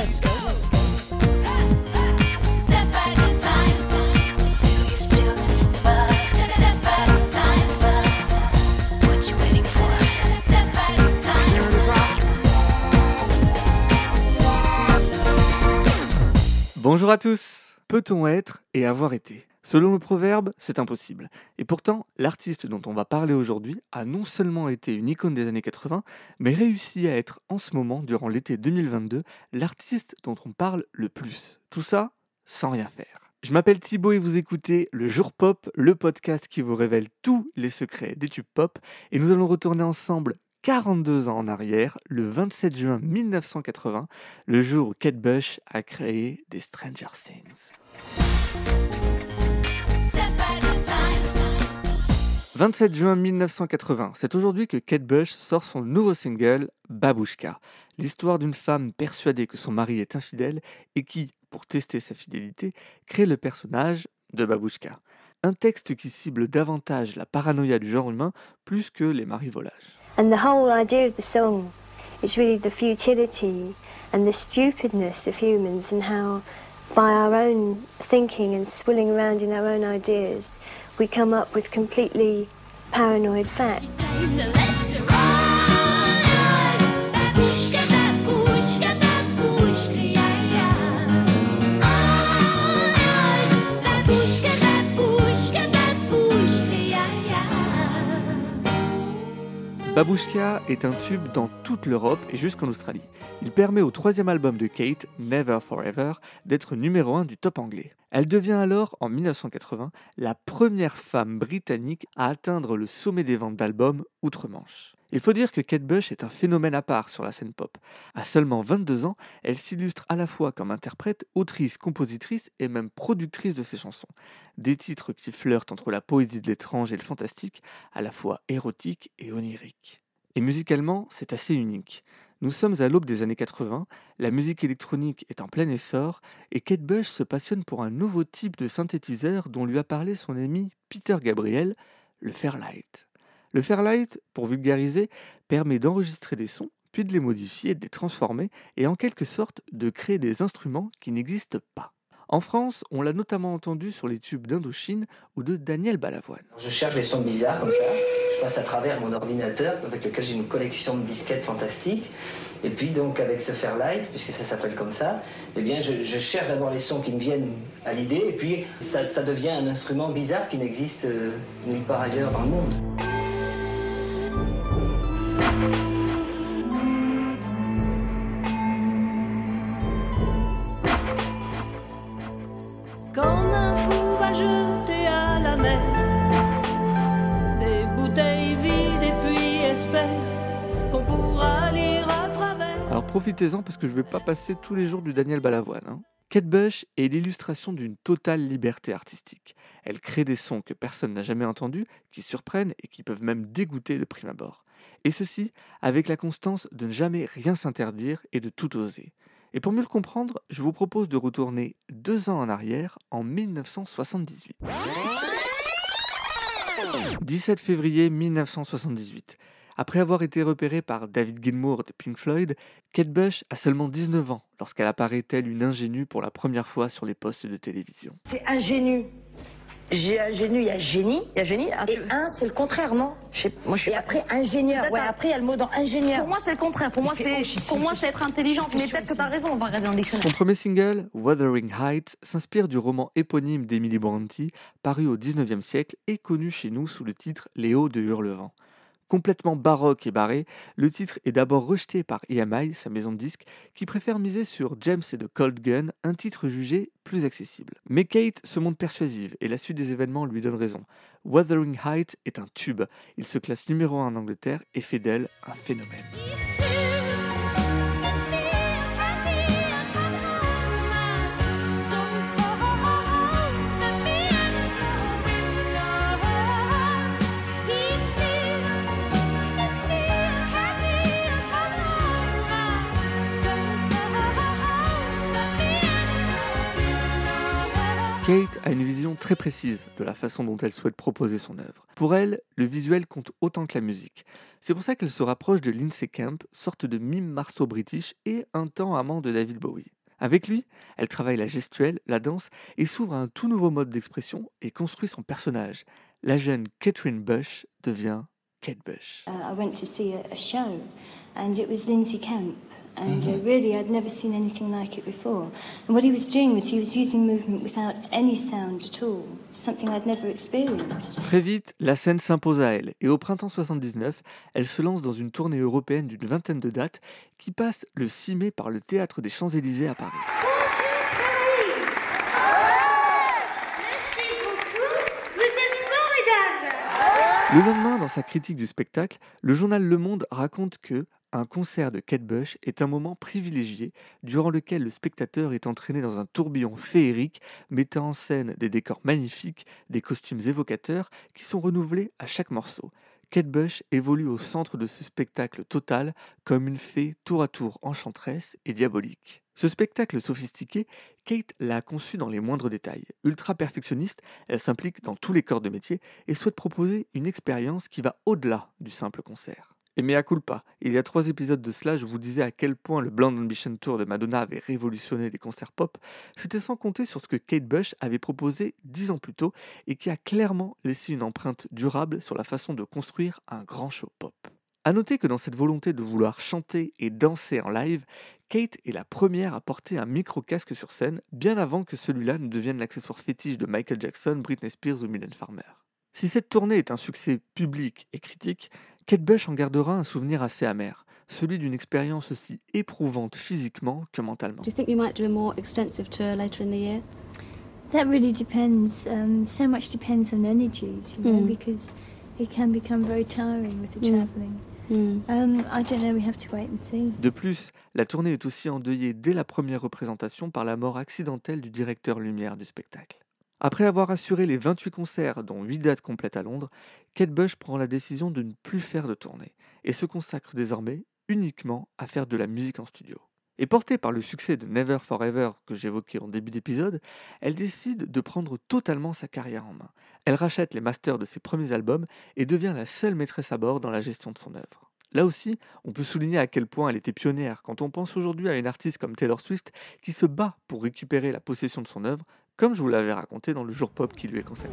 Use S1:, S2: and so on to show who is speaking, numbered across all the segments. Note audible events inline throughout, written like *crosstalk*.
S1: let's go. Step at a time. You still step, step at a time. What you waiting for? Step at a time.
S2: Bonjour à tous Peut-on être et avoir été? Selon le proverbe, c'est impossible. Et pourtant, l'artiste dont on va parler aujourd'hui a non seulement été une icône des années 80, mais réussi à être en ce moment, durant l'été 2022, l'artiste dont on parle le plus. Tout ça sans rien faire. Je m'appelle Thibaut et vous écoutez Le Jour Pop, le podcast qui vous révèle tous les secrets des tubes pop. Et nous allons retourner ensemble 42 ans en arrière, le 27 juin 1980, le jour où Kate Bush a créé des Stranger Things. 27 juin 1980, c'est aujourd'hui que Kate Bush sort son nouveau single Babushka, l'histoire d'une femme persuadée que son mari est infidèle et qui, pour tester sa fidélité, crée le personnage de Babushka. Un texte qui cible davantage la paranoïa du genre humain plus que les marivolages.
S3: And the whole idea of the song is really the futility and the stupidness of humans and how, by our own thinking and swilling around in our own ideas, we come up with completely paranoid facts.
S1: Babushka
S2: est un tube dans toute l'Europe et jusqu'en Australie. Il permet au troisième album de Kate, Never Forever, d'être numéro 1 du top anglais. Elle devient alors, en 1980, la première femme britannique à atteindre le sommet des ventes d'albums outre-Manche. Il faut dire que Kate Bush est un phénomène à part sur la scène pop. À seulement 22 ans, elle s'illustre à la fois comme interprète, autrice, compositrice et même productrice de ses chansons. Des titres qui flirtent entre la poésie de l'étrange et le fantastique, à la fois érotique et onirique. Et musicalement, c'est assez unique. Nous sommes à l'aube des années 80, la musique électronique est en plein essor et Kate Bush se passionne pour un nouveau type de synthétiseur dont lui a parlé son ami Peter Gabriel, le Fairlight. Le Fairlight, pour vulgariser, permet d'enregistrer des sons, puis de les modifier, de les transformer et en quelque sorte de créer des instruments qui n'existent pas. En France, on l'a notamment entendu sur les tubes d'Indochine ou de Daniel Balavoine.
S4: Je cherche des sons bizarres comme ça. Je passe à travers mon ordinateur avec lequel j'ai une collection de disquettes fantastiques. Et puis donc avec ce Fairlight, puisque ça s'appelle comme ça, eh bien je, cherche d'abord les sons qui me viennent à l'idée et puis ça, ça devient un instrument bizarre qui n'existe euh, nulle part ailleurs dans le monde.
S5: Un fou va jeter à la mer des bouteilles vides et puis qu'on pourra lire à travers.
S2: Alors profitez-en parce que je ne vais pas passer tous les jours du Daniel Balavoine. hein. Kate Bush est l'illustration d'une totale liberté artistique. Elle crée des sons que personne n'a jamais entendus, qui surprennent et qui peuvent même dégoûter de prime abord. Et ceci avec la constance de ne jamais rien s'interdire et de tout oser. Et pour mieux le comprendre, je vous propose de retourner deux ans en arrière, en 1978. 17 février 1978. Après avoir été repérée par David Gilmour de Pink Floyd, Kate Bush a seulement 19 ans lorsqu'elle apparaît telle une ingénue pour la première fois sur les postes de télévision.
S6: C'est ingénu. J'ai ingénu, il y a génie.
S7: Il y a génie. ah,
S6: Et
S7: tu-
S6: un, c'est le contraire, non?
S7: Moi, je suis
S6: Et
S7: pas-
S6: après, ingénieur. Ouais, après, il y a le mot dans ingénieur.
S7: Pour moi, c'est le contraire. Pour moi, c'est
S6: oh,
S7: pour moi, c'est être intelligent. Mais peut-être que tu as raison. On va regarder dans le dictionnaire.
S2: Son premier single, Wuthering Heights, s'inspire du roman éponyme d'Emily Brontë, paru au XIXe siècle et connu chez nous sous le titre Les Hauts de Hurlevent. Complètement baroque et barré, le titre est d'abord rejeté par EMI, sa maison de disques, qui préfère miser sur James et The Cold Gun, un titre jugé plus accessible. Mais Kate se montre persuasive et la suite des événements lui donne raison. Wuthering Heights est un tube. Il se classe numéro 1 en Angleterre et fait d'elle un phénomène. Kate a une vision très précise de la façon dont elle souhaite proposer son œuvre. Pour elle, le visuel compte autant que la musique. C'est pour ça qu'elle se rapproche de Lindsay Camp, sorte de mime marceau british et un temps amant de David Bowie. Avec lui, elle travaille la gestuelle, la danse et s'ouvre à un tout nouveau mode d'expression et construit son personnage. La jeune Catherine Bush devient Kate Bush.
S3: Uh, I went to see a, show, and it was. And uh, really, I'd never seen anything like it before. And what he was doing was he was using movement without any sound at all, something I'd never experienced.
S2: Très vite, la scène s'impose à elle et au printemps 79, elle se lance dans une tournée européenne d'une vingtaine de dates qui passe le 6 mai par le théâtre des Champs-Élysées à Paris. Le lendemain, dans sa critique du spectacle, le journal Le Monde raconte que un concert de Kate Bush est un moment privilégié durant lequel le spectateur est entraîné dans un tourbillon féerique mettant en scène des décors magnifiques, des costumes évocateurs qui sont renouvelés à chaque morceau. Kate Bush évolue au centre de ce spectacle total comme une fée tour à tour enchanteresse et diabolique. Ce spectacle sophistiqué, Kate l'a conçu dans les moindres détails. Ultra perfectionniste, elle s'implique dans tous les corps de métier et souhaite proposer une expérience qui va au-delà du simple concert. Et mea culpa, il y a trois épisodes de cela, je vous disais à quel point le Blonde Ambition Tour de Madonna avait révolutionné les concerts pop. C'était sans compter sur ce que Kate Bush avait proposé dix ans plus tôt et qui a clairement laissé une empreinte durable sur la façon de construire un grand show pop. À noter que dans cette volonté de vouloir chanter et danser en live, Kate est la première à porter un micro-casque sur scène, bien avant que celui-là ne devienne l'accessoire fétiche de Michael Jackson, Britney Spears ou Mylène Farmer. Si cette tournée est un succès public et critique, Kate Bush en gardera un souvenir assez amer, celui d'une expérience aussi éprouvante physiquement que mentalement.
S8: Do you think you might do a more extensive tour later in the year?
S3: That really depends. Um, so much depends on energies, you know,
S8: Mm.
S3: because it can become very tiring with the
S8: Mm.
S3: travelling.
S8: Hmm.
S3: Um, I don't know. We have to wait and see.
S2: De plus, la tournée est aussi endeuillée dès la première représentation par la mort accidentelle du directeur lumière du spectacle. Après avoir assuré les 28 concerts, dont 8 dates complètes à Londres, Kate Bush prend la décision de ne plus faire de tournée et se consacre désormais uniquement à faire de la musique en studio. Et portée par le succès de Never Forever que j'évoquais en début d'épisode, elle décide de prendre totalement sa carrière en main. Elle rachète les masters de ses premiers albums et devient la seule maîtresse à bord dans la gestion de son œuvre. Là aussi, on peut souligner à quel point elle était pionnière quand on pense aujourd'hui à une artiste comme Taylor Swift qui se bat pour récupérer la possession de son œuvre, comme je vous l'avais raconté dans le jour pop qui lui est consacré.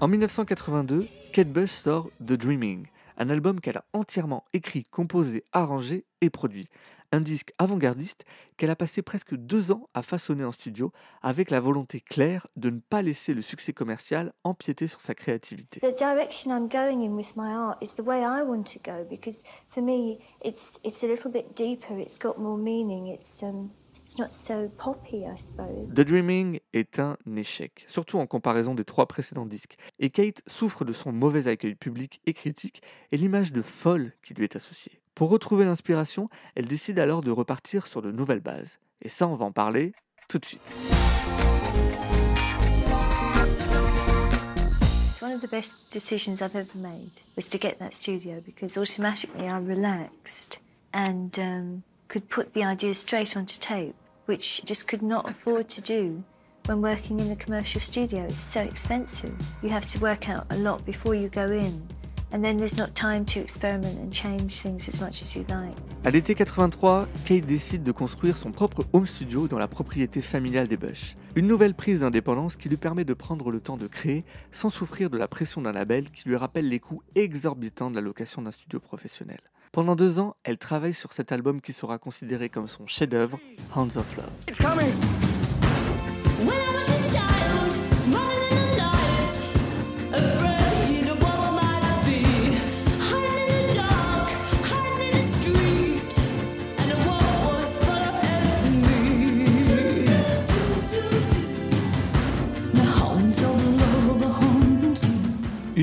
S2: En 1982, Kate Bush sort The Dreaming, un album qu'elle a entièrement écrit, composé, arrangé et produit. Un disque avant-gardiste qu'elle a passé presque deux ans à façonner en studio avec la volonté claire de ne pas laisser le succès commercial empiéter sur sa créativité.
S3: The direction I'm going in with my art is the way I want to go because for me it's it's a little bit deeper. It's got more meaning. It's um it's not so poppy, I suppose.
S2: The Dreaming est un échec, surtout en comparaison des trois précédents disques, et Kate souffre de son mauvais accueil public et critique et l'image de folle qui lui est associée. Pour retrouver l'inspiration, elle décide alors de repartir sur de nouvelles bases. Et ça, on va en parler tout de suite.
S3: One of the best decisions I've ever made was to get that studio because automatically I relaxed and um, could put the ideas straight onto tape, which just could not afford to do when working in a commercial studio. It's so expensive. You have to work out a lot before you go in. And then there's not time to experiment and change things as much as you like.
S2: À l'été 83, Kate décide de construire son propre home studio dans la propriété familiale des Bush. Une nouvelle prise d'indépendance qui lui permet de prendre le temps de créer sans souffrir de la pression d'un label qui lui rappelle les coûts exorbitants de la location d'un studio professionnel. Pendant deux ans, elle travaille sur cet album qui sera considéré comme son chef-d'œuvre, Hands of Love.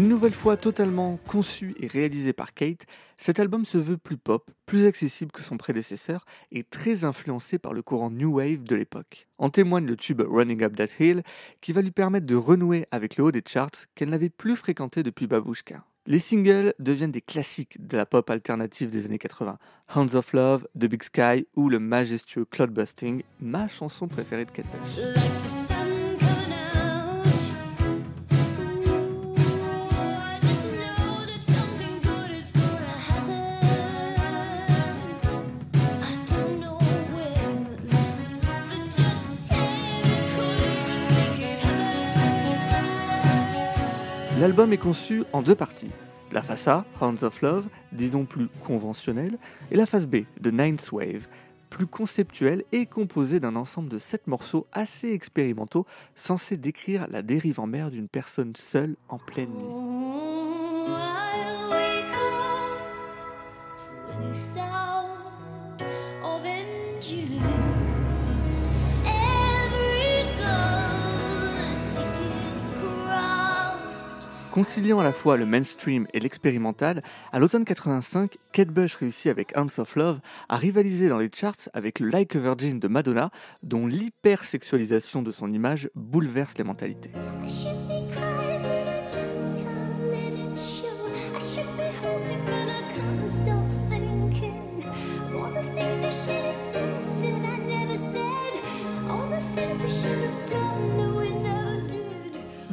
S2: Une nouvelle fois totalement conçu et réalisé par Kate, cet album se veut plus pop, plus accessible que son prédécesseur et très influencé par le courant New Wave de l'époque. En témoigne le tube Running Up That Hill qui va lui permettre de renouer avec le haut des charts qu'elle n'avait plus fréquenté depuis Babushka. Les singles deviennent des classiques de la pop alternative des années 80. Hands of Love, The Big Sky ou le majestueux Cloudbusting, ma chanson préférée de Kate Bush. L'album est conçu en deux parties. La face A, Hands of Love, disons plus conventionnelle, et la face B, The Ninth Wave, plus conceptuelle et composée d'un ensemble de sept morceaux assez expérimentaux censés décrire la dérive en mer d'une personne seule en pleine nuit. Conciliant à la fois le mainstream et l'expérimental, à l'automne 85, Kate Bush réussit avec Hands of Love à rivaliser dans les charts avec le Like a Virgin de Madonna, dont l'hypersexualisation de son image bouleverse les mentalités.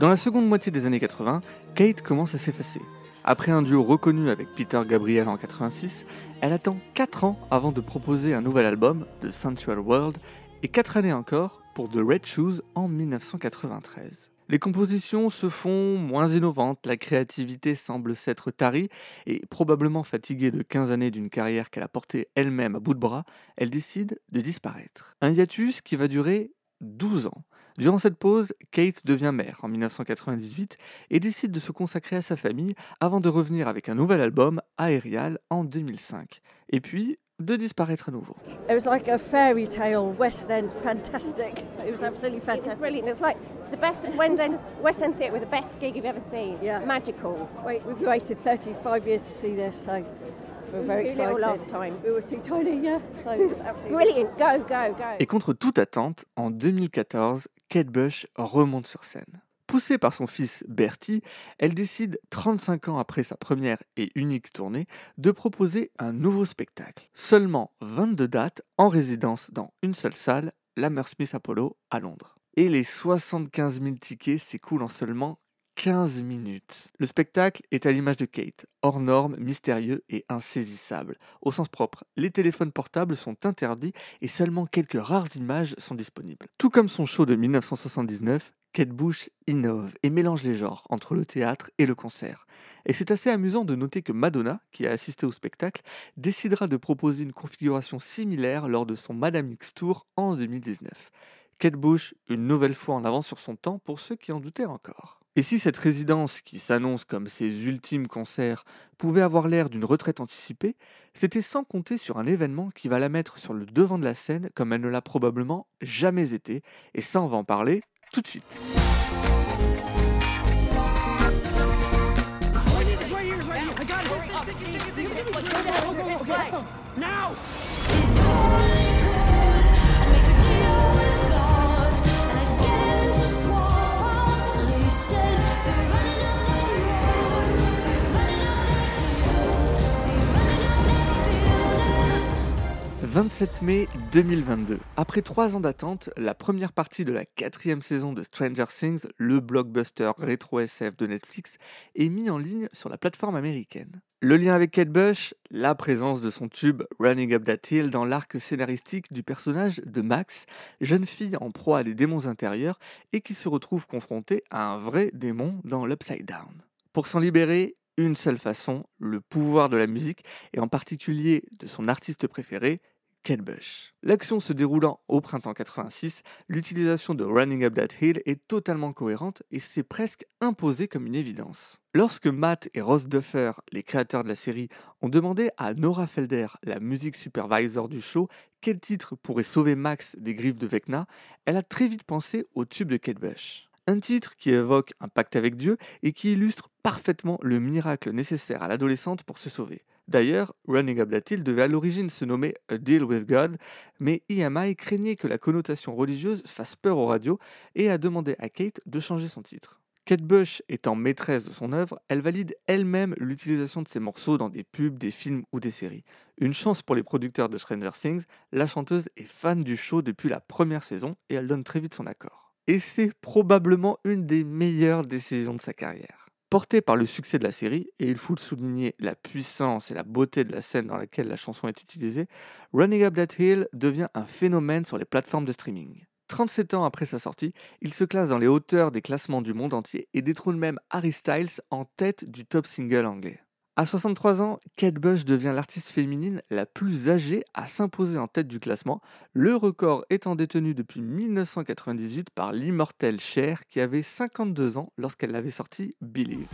S2: Dans la seconde moitié des années 80, Kate commence à s'effacer. Après un duo reconnu avec Peter Gabriel en 86, elle attend 4 ans avant de proposer un nouvel album, The Sensual World, et 4 années encore pour The Red Shoes en 1993. Les compositions se font moins innovantes, la créativité semble s'être tarie, et probablement fatiguée de 15 années d'une carrière qu'elle a portée elle-même à bout de bras, elle décide de disparaître. Un hiatus qui va durer 12 ans. Durant cette pause, Kate devient mère en 1998 et décide de se consacrer à sa famille avant de revenir avec un nouvel album, Aerial, en 2005. Et puis, de disparaître à nouveau.
S9: It was like a fairy tale, West End, fantastic. It was absolutely
S10: It was
S9: fantastic.
S10: brilliant. It was like the best of West End, West End Theatre with the best gig you've ever seen.
S9: Yeah.
S10: Magical.
S9: Wait, we've waited 35 years to see this, so we're very excited.
S10: last time.
S9: We were too tiny, yeah. So it was absolutely
S10: Brilliant. Go, go, go.
S2: Et contre toute attente, en 2014, Kate Bush remonte sur scène. Poussée par son fils Bertie, elle décide, 35 ans après sa première et unique tournée, de proposer un nouveau spectacle. Seulement 22 dates en résidence dans une seule salle, l'Hammersmith Apollo à Londres. Et les 75 000 tickets s'écoulent en seulement 15 minutes. Le spectacle est à l'image de Kate, hors norme, mystérieux et insaisissable. Au sens propre, les téléphones portables sont interdits et seulement quelques rares images sont disponibles. Tout comme son show de 1979, Kate Bush innove et mélange les genres entre le théâtre et le concert. Et c'est assez amusant de noter que Madonna, qui a assisté au spectacle, décidera de proposer une configuration similaire lors de son Madame X Tour en 2019. Kate Bush, une nouvelle fois en avance sur son temps pour ceux qui en doutaient encore. Et si cette résidence, qui s'annonce comme ses ultimes concerts, pouvait avoir l'air d'une retraite anticipée, c'était sans compter sur un événement qui va la mettre sur le devant de la scène comme elle ne l'a probablement jamais été, et ça on va en parler tout de suite. « 27 mai 2022. Après trois ans d'attente, la première partie de la quatrième saison de Stranger Things, le blockbuster rétro SF de Netflix, est mis en ligne sur la plateforme américaine. Le lien avec Kate Bush, la présence de son tube Running Up That Hill dans l'arc scénaristique du personnage de Max, jeune fille en proie à des démons intérieurs et qui se retrouve confrontée à un vrai démon dans l'Upside Down. Pour s'en libérer, une seule façon, le pouvoir de la musique et en particulier de son artiste préféré, Kate Bush. L'action se déroulant au printemps 86, l'utilisation de Running Up That Hill est totalement cohérente et s'est presque imposée comme une évidence. Lorsque Matt et Ross Duffer, les créateurs de la série, ont demandé à Nora Felder, la musique supervisor du show, quel titre pourrait sauver Max des griffes de Vecna, elle a très vite pensé au tube de Kate Bush. Un titre qui évoque un pacte avec Dieu et qui illustre parfaitement le miracle nécessaire à l'adolescente pour se sauver. D'ailleurs, Running Up That Hill devait à l'origine se nommer A Deal with God, mais EMI craignait que la connotation religieuse fasse peur aux radios et a demandé à Kate de changer son titre. Kate Bush étant maîtresse de son œuvre, elle valide elle-même l'utilisation de ses morceaux dans des pubs, des films ou des séries. Une chance pour les producteurs de Stranger Things, la chanteuse est fan du show depuis la première saison et elle donne très vite son accord. Et c'est probablement une des meilleures décisions de sa carrière. Portée par le succès de la série, et il faut le souligner la puissance et la beauté de la scène dans laquelle la chanson est utilisée, Running Up That Hill devient un phénomène sur les plateformes de streaming. 37 ans après sa sortie, il se classe dans les hauteurs des classements du monde entier et détrône même Harry Styles en tête du top single anglais. À 63 ans, Kate Bush devient l'artiste féminine la plus âgée à s'imposer en tête du classement, le record étant détenu depuis 1998 par l'immortelle Cher qui avait 52 ans lorsqu'elle avait sorti Believe.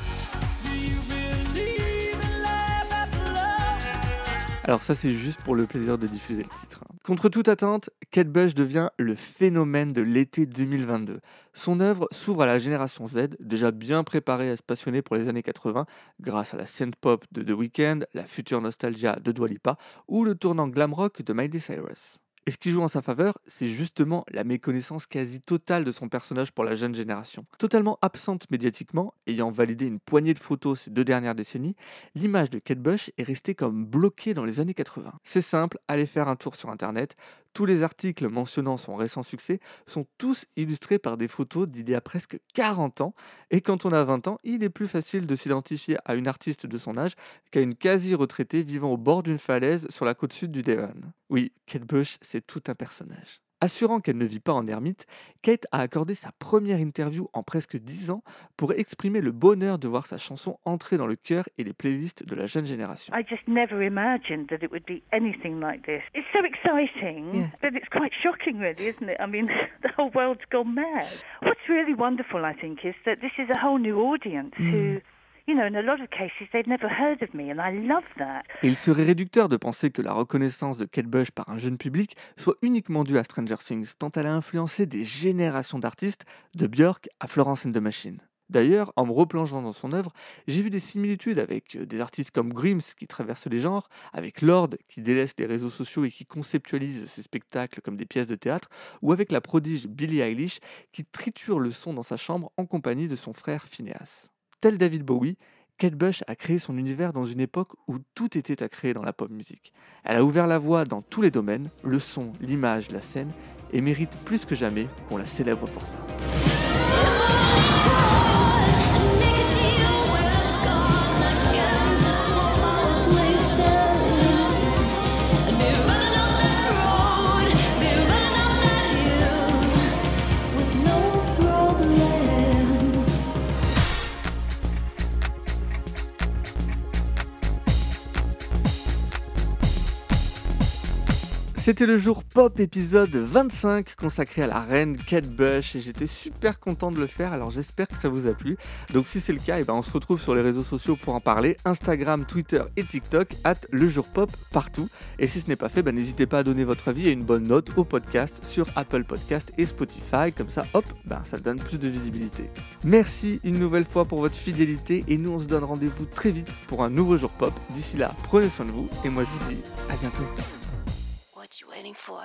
S2: Alors ça c'est juste pour le plaisir de diffuser le titre. hein. Contre toute attente, Kate Bush devient le phénomène de l'été 2022. Son œuvre s'ouvre à la génération Z, déjà bien préparée à se passionner pour les années 80 grâce à la scène pop de The Weeknd, la future nostalgia de Dua Lipa ou le tournant glam rock de Miley Cyrus. Et ce qui joue en sa faveur, c'est justement la méconnaissance quasi totale de son personnage pour la jeune génération. Totalement absente médiatiquement, ayant validé une poignée de photos ces deux dernières décennies, l'image de Kate Bush est restée comme bloquée dans les années 80. C'est simple, allez faire un tour sur internet, tous les articles mentionnant son récent succès sont tous illustrés par des photos d'il y a presque 40 ans, et quand on a 20 ans, il est plus facile de s'identifier à une artiste de son âge qu'à une quasi-retraitée vivant au bord d'une falaise sur la côte sud du Devon. Oui, Kate Bush, c'est tout un personnage. Assurant qu'elle ne vit pas en ermite, Kate a accordé sa première interview en presque 10 ans pour exprimer le bonheur de voir sa chanson entrer dans le cœur et les playlists de la jeune génération.
S11: I just never imagined that it would be anything like this. It's so exciting
S8: Yeah.
S11: that it's quite shocking, really, isn't it? I mean, *laughs* the whole world's gone mad. What's really wonderful, I think, is that this is a whole new audience who,
S2: il serait réducteur de penser que la reconnaissance de Kate Bush par un jeune public soit uniquement due à Stranger Things, tant elle a influencé des générations d'artistes, de Björk à Florence and the Machine. D'ailleurs, en me replongeant dans son œuvre, j'ai vu des similitudes avec euh, des artistes comme Grims qui traversent les genres, avec Lord qui délaisse les réseaux sociaux et qui conceptualise ses spectacles comme des pièces de théâtre, ou avec la prodige Billie Eilish qui triture le son dans sa chambre en compagnie de son frère Phineas. Tel David Bowie, Kate Bush a créé son univers dans une époque où tout était à créer dans la pop musique. Elle a ouvert la voie dans tous les domaines, le son, l'image, la scène, et mérite plus que jamais qu'on la célèbre pour ça. C'était le jour pop épisode 25 consacré à la reine Kate Bush et j'étais super content de le faire alors j'espère que ça vous a plu. Donc si c'est le cas, eh ben, on se retrouve sur les réseaux sociaux pour en parler, Instagram, Twitter et TikTok, at le jour pop partout. Et si ce n'est pas fait, ben, n'hésitez pas à donner votre avis et une bonne note au podcast sur Apple Podcast et Spotify, comme ça hop, ben, ça donne plus de visibilité. Merci une nouvelle fois pour votre fidélité et nous on se donne rendez-vous très vite pour un nouveau jour pop. D'ici là, prenez soin de vous et moi je vous dis à bientôt.
S1: What you waiting for?